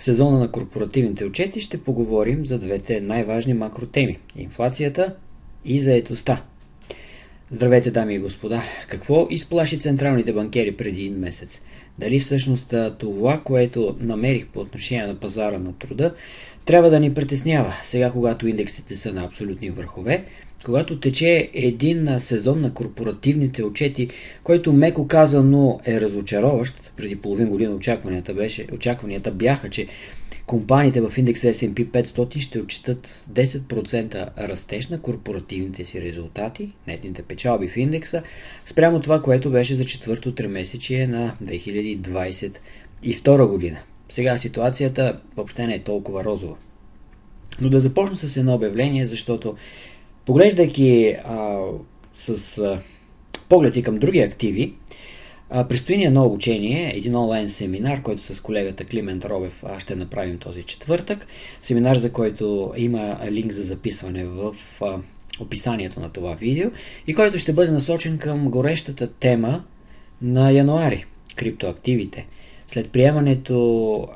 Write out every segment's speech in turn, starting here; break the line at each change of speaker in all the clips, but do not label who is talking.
В сезона на корпоративните отчети ще поговорим за двете най-важни макротеми – инфлацията и заетостта. Здравейте, дами и господа! Какво изплаши централните банкери преди един месец? Дали всъщност това, което намерих по отношение на пазара на труда, трябва да ни притеснява. Сега, когато индексите са на абсолютни върхове, когато тече един сезон на корпоративните отчети, който меко казано е разочароващ, преди половин година очакванията, беше, очакванията бяха, че компаниите в индекса S&P 500 ще отчитат 10% растеж на корпоративните си резултати, нетните печалби в индекса, спрямо това, което беше за четвърто тримесечие на 2022 година. Сега ситуацията въобще не е толкова розова. Но да започна с едно обявление, защото поглеждайки а, с а, погледи към други активи, а, предстои ни едно обучение, един онлайн семинар, който с колегата Климент Робев ще направим този четвъртък. Семинар, за който има линк за записване в описанието на това видео и който ще бъде насочен към горещата тема на януари криптоактивите. След приемането,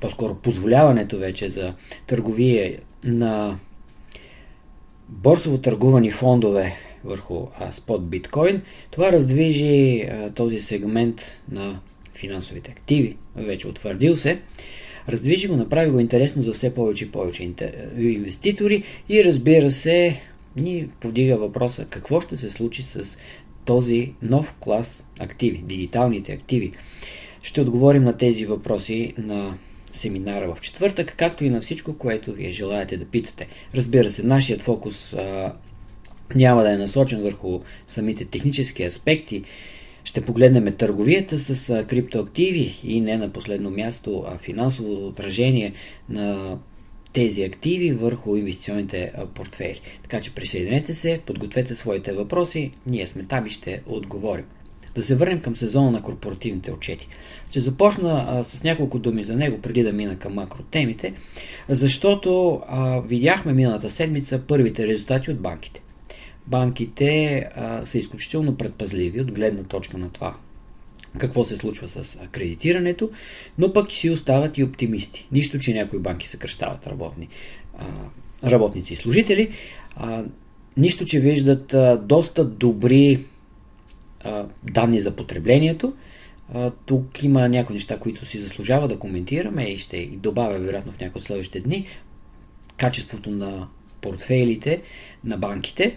по-скоро позволяването вече за търговия на борсово търгувани фондове върху спот биткоин, това раздвижи този сегмент на финансовите активи, вече утвърдил се, раздвижи го, направи го интересно за все повече и повече инвеститори и разбира се, ни повдига въпроса какво ще се случи с този нов клас активи, дигиталните активи. Ще отговорим на тези въпроси на семинара в четвъртък, както и на всичко, което вие желаете да питате. Разбира се, нашият фокус а, няма да е насочен върху самите технически аспекти. Ще погледнем търговията с криптоактиви и не на последно място а финансово отражение на тези активи върху инвестиционните портфели. Така че присъединете се, подгответе своите въпроси, ние сме там и ще отговорим. Да се върнем към сезона на корпоративните отчети. Ще започна а, с няколко думи за него, преди да мина към макротемите, защото а, видяхме миналата седмица първите резултати от банките. Банките а, са изключително предпазливи от гледна точка на това какво се случва с кредитирането, но пък си остават и оптимисти. Нищо, че някои банки съкръщават работни, а, работници и служители, а, нищо, че виждат а, доста добри а, данни за потреблението. А, тук има някои неща, които си заслужава да коментираме и ще добавя вероятно в някои следващите дни. Качеството на портфейлите на банките.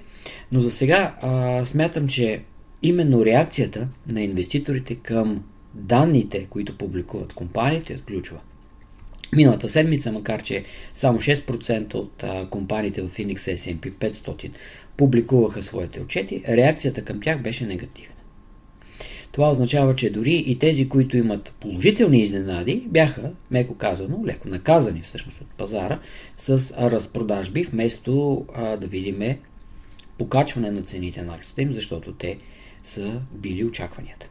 Но за сега а, смятам, че именно реакцията на инвеститорите към данните, които публикуват компаниите, ключова. Миналата седмица, макар че само 6% от а, компаниите в индекса S&P 500 публикуваха своите отчети, реакцията към тях беше негативна. Това означава, че дори и тези, които имат положителни изненади, бяха, меко казано, леко наказани всъщност от пазара с разпродажби, вместо а, да видиме покачване на цените на акциите им, защото те са били очакванията.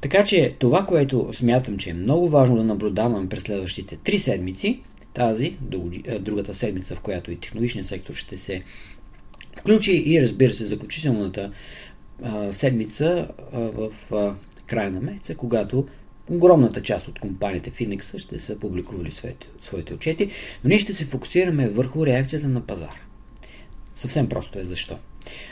Така че това, което смятам, че е много важно да наблюдаваме през следващите три седмици, тази, другата седмица, в която и технологичният сектор ще се включи и разбира се заключителната седмица в а, края на месеца, когато огромната част от компаниите в индекса ще са публикували своите, своите отчети, но ние ще се фокусираме върху реакцията на пазара. Съвсем просто е защо.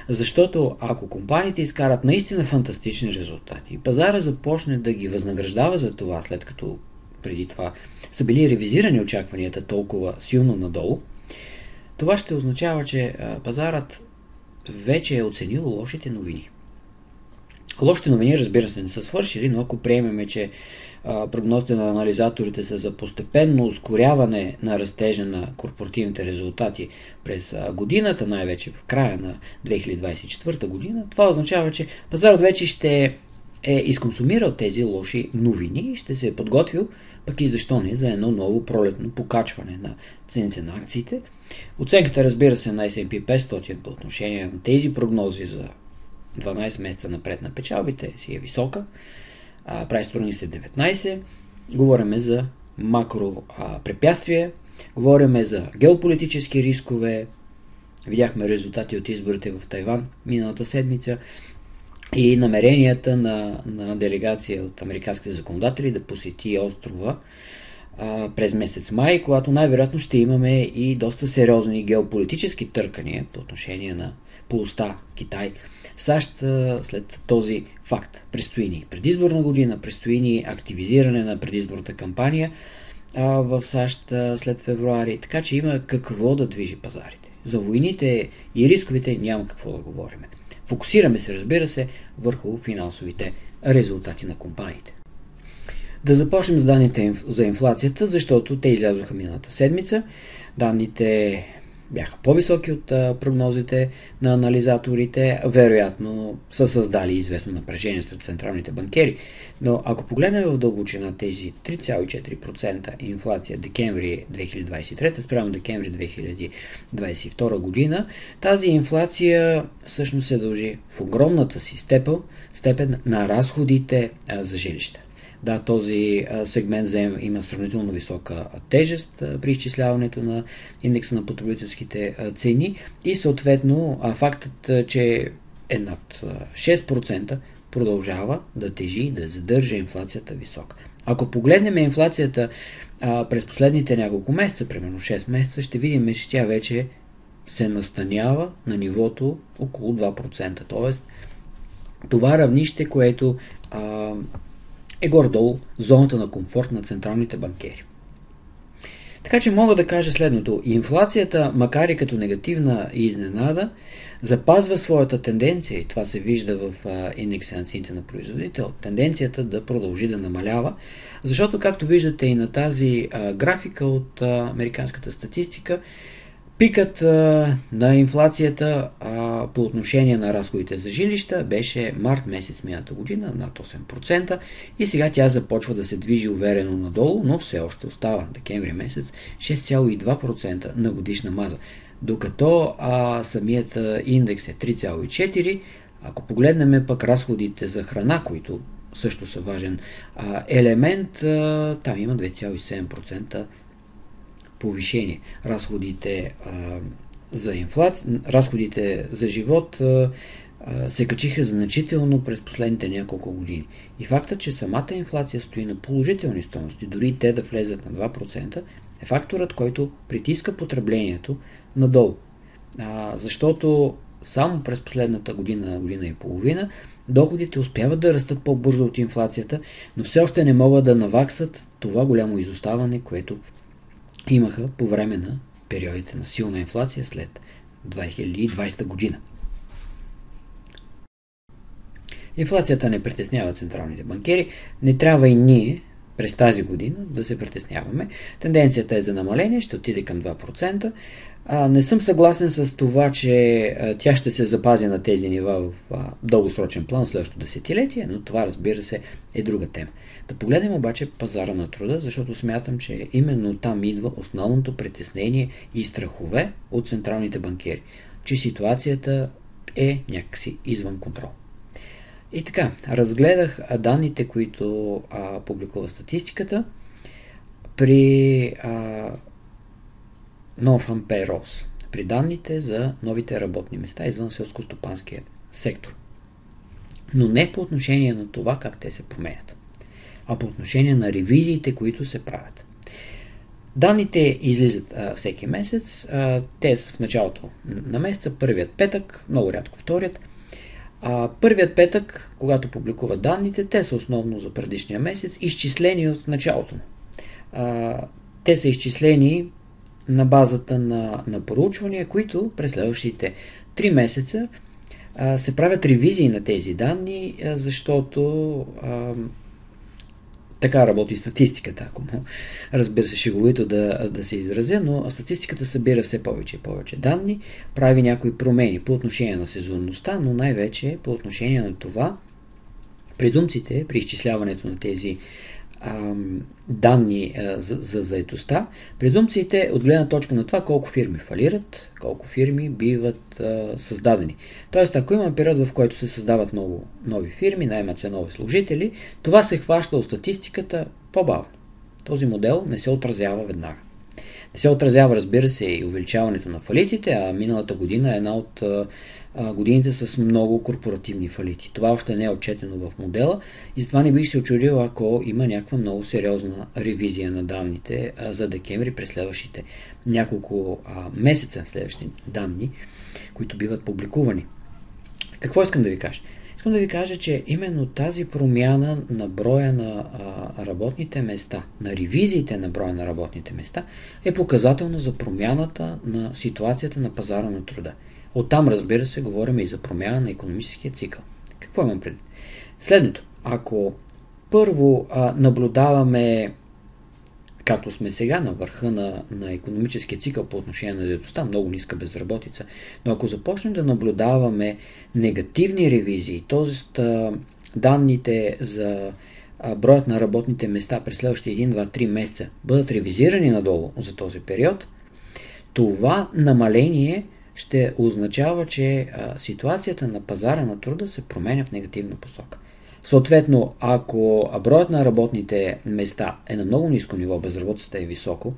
Защото ако компаниите изкарат наистина фантастични резултати и пазара започне да ги възнаграждава за това, след като преди това са били ревизирани очакванията толкова силно надолу, това ще означава, че пазарът вече е оценил лошите новини. Лошите новини, разбира се, не са свършили, но ако приемеме, че прогнозите на анализаторите са за постепенно ускоряване на растежа на корпоративните резултати през годината, най-вече в края на 2024 година, това означава, че пазарът вече ще е изконсумирал тези лоши новини и ще се е подготвил пък и защо не за едно ново пролетно покачване на цените на акциите. Оценката, разбира се, на S&P 500 по отношение на тези прогнози за 12 месеца напред на печалбите си е висока. Прави струни се 19. Говориме за макро а, препятствия, говориме за геополитически рискове. Видяхме резултати от изборите в Тайван миналата седмица и намеренията на, на делегация от американските законодатели да посети острова а, през месец май, когато най-вероятно ще имаме и доста сериозни геополитически търкания по отношение на полуста Китай. САЩ след този факт предстои ни предизборна година, предстои ни активизиране на предизборната кампания в САЩ след февруари, така че има какво да движи пазарите. За войните и рисковите няма какво да говорим. Фокусираме се, разбира се, върху финансовите резултати на компаниите. Да започнем с данните за инфлацията, защото те излязоха миналата седмица. Данните бяха по-високи от прогнозите на анализаторите, вероятно са създали известно напрежение сред централните банкери. Но ако погледнем в дълбочина тези 3,4% инфлация декември 2023 спрямо декември 2022 година, тази инфлация всъщност се дължи в огромната си степен, степен на разходите за жилища. Да, този сегмент има сравнително висока тежест при изчисляването на индекса на потребителските цени и съответно фактът, че е над 6% продължава да тежи, да задържа инфлацията висока. Ако погледнем инфлацията през последните няколко месеца, примерно 6 месеца, ще видим, че тя вече се настанява на нивото около 2%. Тоест, това равнище, което а, е горе-долу зоната на комфорт на централните банкери. Така че мога да кажа следното. Инфлацията, макар и като негативна и изненада, запазва своята тенденция, и това се вижда в индекса на цените на производител, тенденцията да продължи да намалява, защото, както виждате и на тази графика от американската статистика, Пикът а, на инфлацията а, по отношение на разходите за жилища беше март месец миналата година над 8% и сега тя започва да се движи уверено надолу, но все още остава декември месец 6,2% на годишна маза. Докато а, самият индекс е 3,4%, ако погледнем пък разходите за храна, които също са важен а, елемент, а, там има 2,7% повишение. Разходите а, за инфлация, разходите за живот а, а, се качиха значително през последните няколко години. И фактът, че самата инфлация стои на положителни стоености, дори те да влезат на 2%, е факторът, който притиска потреблението надолу. А, защото само през последната година, година и половина, доходите успяват да растат по-бързо от инфлацията, но все още не могат да наваксат това голямо изоставане, което имаха по време на периодите на силна инфлация след 2020 година. Инфлацията не притеснява централните банкери, не трябва и ние през тази година да се притесняваме. Тенденцията е за намаление, ще отиде към 2%. А, не съм съгласен с това, че а, тя ще се запази на тези нива в а, дългосрочен план следващото десетилетие, но това разбира се е друга тема. Да погледнем обаче пазара на труда, защото смятам, че именно там идва основното притеснение и страхове от централните банкери, че ситуацията е някакси извън контрол. И така, разгледах данните, които а, публикува статистиката при а, non-farm payrolls, при данните за новите работни места извън селско-стопанския сектор. Но не по отношение на това как те се променят а по отношение на ревизиите, които се правят. Данните излизат а, всеки месец. А, те са в началото на месеца, първият петък, много рядко вторият. А, първият петък, когато публикуват данните, те са основно за предишния месец, изчислени от началото. А, те са изчислени на базата на, на проучвания, които през следващите 3 месеца а, се правят ревизии на тези данни, а, защото а, така работи статистиката, ако му разбира се шеговито да, да се изразя, но статистиката събира все повече и повече данни, прави някои промени по отношение на сезонността, но най-вече по отношение на това, презумците при изчисляването на тези данни за, за заедостта, презумпциите от гледна точка на това колко фирми фалират, колко фирми биват създадени. Тоест, ако има период, в който се създават много нови фирми, наймат се нови служители, това се хваща от статистиката по-бавно. Този модел не се отразява веднага. Не се отразява, разбира се, и увеличаването на фалитите, а миналата година е една от годините с много корпоративни фалити. Това още не е отчетено в модела и затова не бих се очудил, ако има някаква много сериозна ревизия на данните за декември през следващите няколко а, месеца, следващите данни, които биват публикувани. Какво искам да ви кажа? Искам да ви кажа, че именно тази промяна на броя на а, работните места, на ревизиите на броя на работните места, е показателна за промяната на ситуацията на пазара на труда. Оттам, разбира се, говорим и за промяна на економическия цикъл. Какво имам предвид? Следното. Ако първо а, наблюдаваме както сме сега на върха на, на економическия цикъл по отношение на заедостта, много ниска безработица. Но ако започнем да наблюдаваме негативни ревизии, т.е. данните за броят на работните места през следващите 1, 2, 3 месеца бъдат ревизирани надолу за този период, това намаление ще означава, че а, ситуацията на пазара на труда се променя в негативна посока. Съответно, ако броят на работните места е на много ниско ниво, безработицата е високо,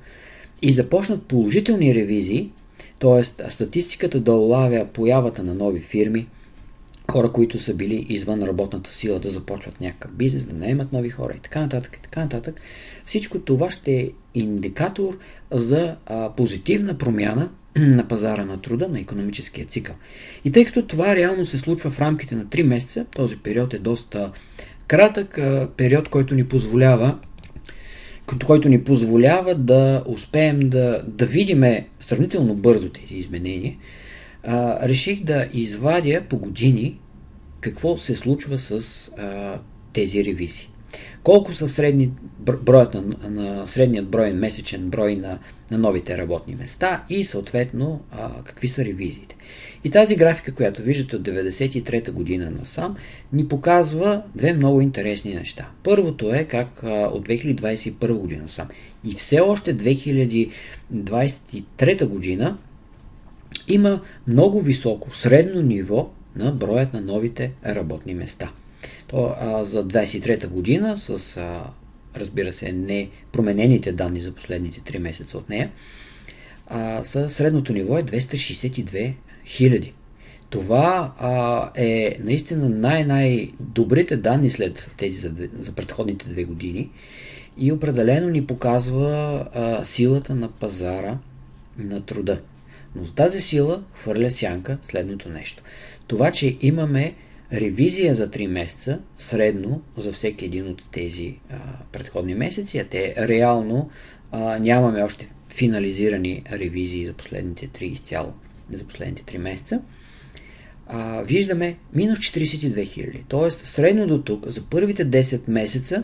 и започнат положителни ревизии, т.е. статистиката да улавя появата на нови фирми, хора, които са били извън работната сила да започват някакъв бизнес, да наемат нови хора и така нататък, и така нататък. Всичко това ще е индикатор за а, позитивна промяна на пазара на труда, на економическия цикъл. И тъй като това реално се случва в рамките на 3 месеца, този период е доста кратък, период, който ни позволява който ни позволява да успеем да, да видим сравнително бързо тези изменения, а, реших да извадя по години какво се случва с а, тези ревизии. Колко са средни, броят на, на средният брой, месечен брой на, на новите работни места и съответно а, какви са ревизиите. И тази графика, която виждате от 1993 година насам, ни показва две много интересни неща. Първото е как а, от 2021 година насам и все още 2023 година има много високо средно ниво на броят на новите работни места – за 23-та година, с а, разбира се не променените данни за последните 3 месеца от нея, а, са, средното ниво е 262 хиляди. Това а, е наистина най-най-добрите данни след тези за, за предходните две години и определено ни показва а, силата на пазара на труда. Но за тази сила хвърля сянка следното нещо. Това, че имаме ревизия за 3 месеца, средно за всеки един от тези а, предходни месеци, а те реално а, нямаме още финализирани ревизии за последните 3 изцяло, за последните 3 месеца, а, виждаме минус 42 хиляди. Тоест, средно до тук, за първите 10 месеца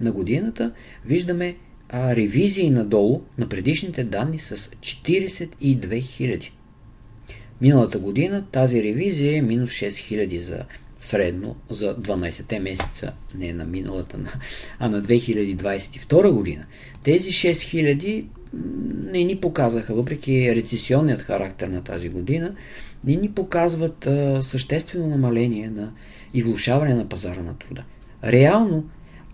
на годината, виждаме а, ревизии надолу на предишните данни с 42 хиляди. Миналата година тази ревизия е минус 6000 за средно за 12-те месеца, не на миналата, а на 2022 година. Тези 6000 не ни показаха, въпреки рецесионният характер на тази година, не ни показват а, съществено намаление на и влушаване на пазара на труда. Реално,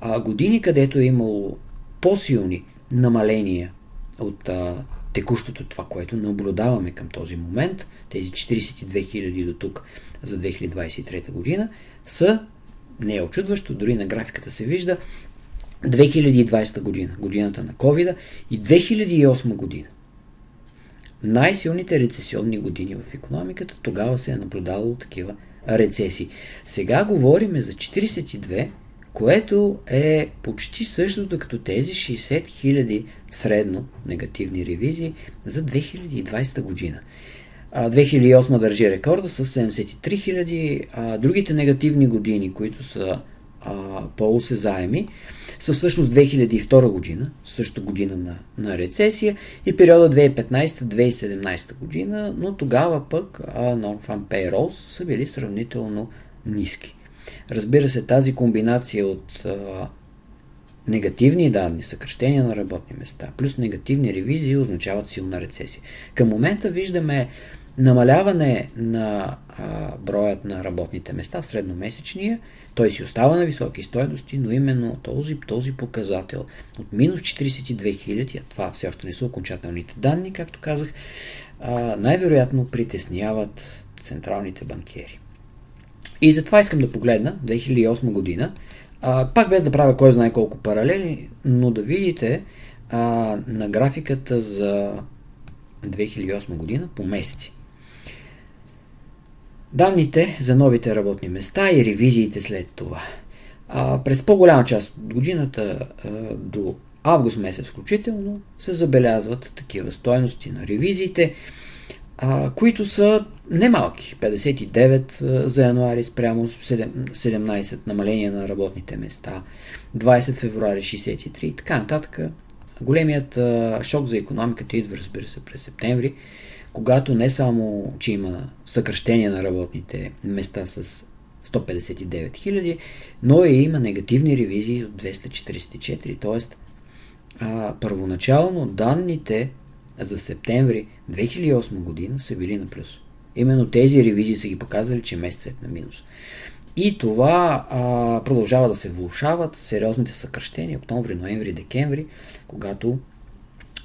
а, години, където е имало по-силни намаления от а, текущото това, което наблюдаваме към този момент, тези 42 000 до тук за 2023 година, са, не е очудващо, дори на графиката се вижда, 2020 година, годината на COVID и 2008 година. Най-силните рецесионни години в економиката, тогава се е наблюдавало такива рецесии. Сега говорим за 42 което е почти същото като тези 60 000 средно негативни ревизии за 2020 година. 2008 държи рекорда с 73 000, а другите негативни години, които са по-осезаеми, са всъщност 2002 година, също година на, на рецесия и периода 2015-2017 година, но тогава пък Non-Farm Payrolls са били сравнително ниски. Разбира се, тази комбинация от а, негативни данни, съкръщения на работни места, плюс негативни ревизии означават силна рецесия. Към момента виждаме намаляване на а, броят на работните места, средномесечния, той си остава на високи стойности, но именно този, този показател от минус 42 хиляди, а това все още не са окончателните данни, както казах, най-вероятно притесняват централните банкери. И затова искам да погледна 2008 година, а, пак без да правя кой знае колко паралели, но да видите а, на графиката за 2008 година по месеци. Данните за новите работни места и ревизиите след това. А, през по-голяма част от годината а, до август месец включително се забелязват такива стоености на ревизиите, а, които са немалки. 59 а, за януари спрямо 7, 17 намаление на работните места, 20 февруари 63 и така нататък. Големият а, шок за економиката идва, разбира се, през септември, когато не само, че има съкръщение на работните места с 159 хиляди, но и има негативни ревизии от 244, т.е. първоначално данните за септември 2008 година са били на плюс. Именно тези ревизии са ги показали, че месецът е на минус. И това а, продължава да се влушават сериозните съкръщения октомври, ноември, декември, когато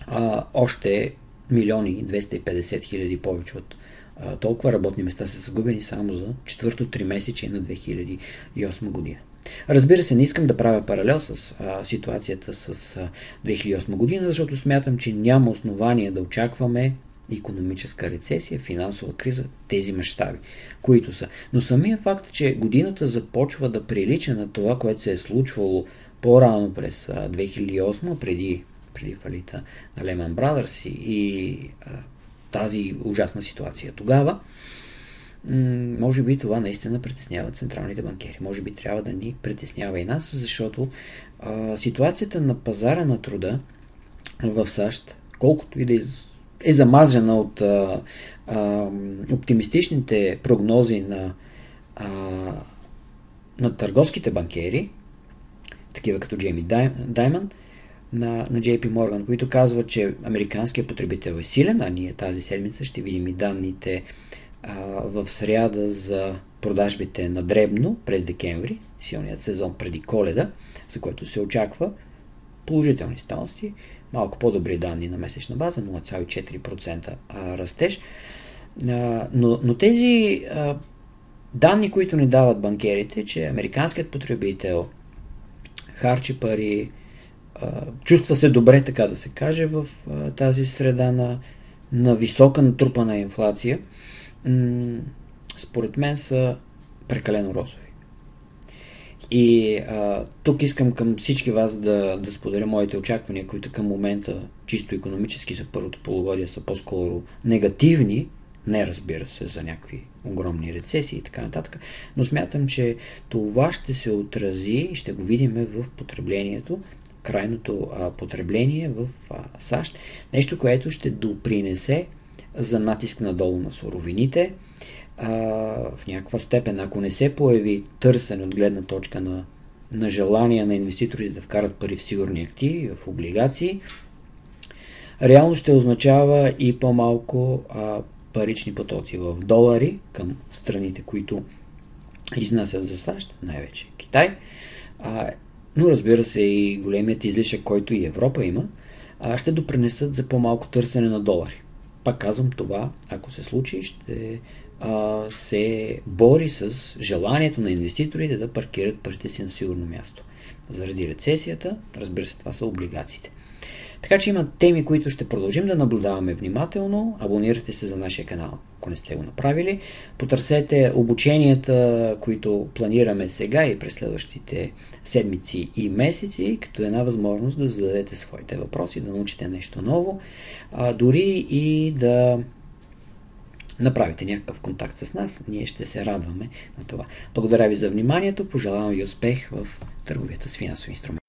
а, още милиони и 250 хиляди повече от а, толкова работни места са загубени само за четвърто три месече на 2008 година. Разбира се, не искам да правя паралел с а, ситуацията с а, 2008 година, защото смятам, че няма основания да очакваме економическа рецесия, финансова криза, тези мащаби, които са. Но самия факт, че годината започва да прилича на това, което се е случвало по-рано през 2008, преди, преди фалита на Lehman Brothers и, и а, тази ужасна ситуация тогава, може би това наистина притеснява централните банкери. Може би трябва да ни притеснява и нас, защото а, ситуацията на пазара на труда в САЩ, колкото и да е замазана от а, а, оптимистичните прогнози на, а, на търговските банкери, такива като Джейми Даймон, на, на JP Morgan, които казват, че американският потребител е силен, а ние тази седмица ще видим и данните в сряда за продажбите на дребно през декември, силният сезон преди коледа, за което се очаква положителни стойности малко по-добри данни на месечна база, 0,4% растеж. Но, но тези данни, които ни дават банкерите, че американският потребител харчи пари, чувства се добре, така да се каже, в тази среда на, на висока натрупана инфлация, според мен са прекалено розови. И а, тук искам към всички вас да, да споделя моите очаквания, които към момента чисто економически за първото полугодие са по-скоро негативни, не разбира се за някакви огромни рецесии и така нататък, но смятам, че това ще се отрази и ще го видим в потреблението, крайното а, потребление в а, САЩ, нещо, което ще допринесе за натиск надолу на суровините, а, в някаква степен, ако не се появи търсене от гледна точка на, на желание на инвеститорите да вкарат пари в сигурни активи, в облигации, реално ще означава и по-малко а, парични потоци в долари към страните, които изнасят за САЩ, най-вече Китай. А, но разбира се и големият излишък, който и Европа има, а, ще допринесат за по-малко търсене на долари. Пак казвам това, ако се случи, ще а, се бори с желанието на инвеститорите да паркират парите си на сигурно място. Заради рецесията, разбира се, това са облигациите. Така че има теми, които ще продължим да наблюдаваме внимателно. Абонирайте се за нашия канал, ако не сте го направили. Потърсете обученията, които планираме сега и през следващите седмици и месеци, като една възможност да зададете своите въпроси, да научите нещо ново, а, дори и да направите някакъв контакт с нас, ние ще се радваме на това. Благодаря ви за вниманието, пожелавам ви успех в търговията с финансови инструменти.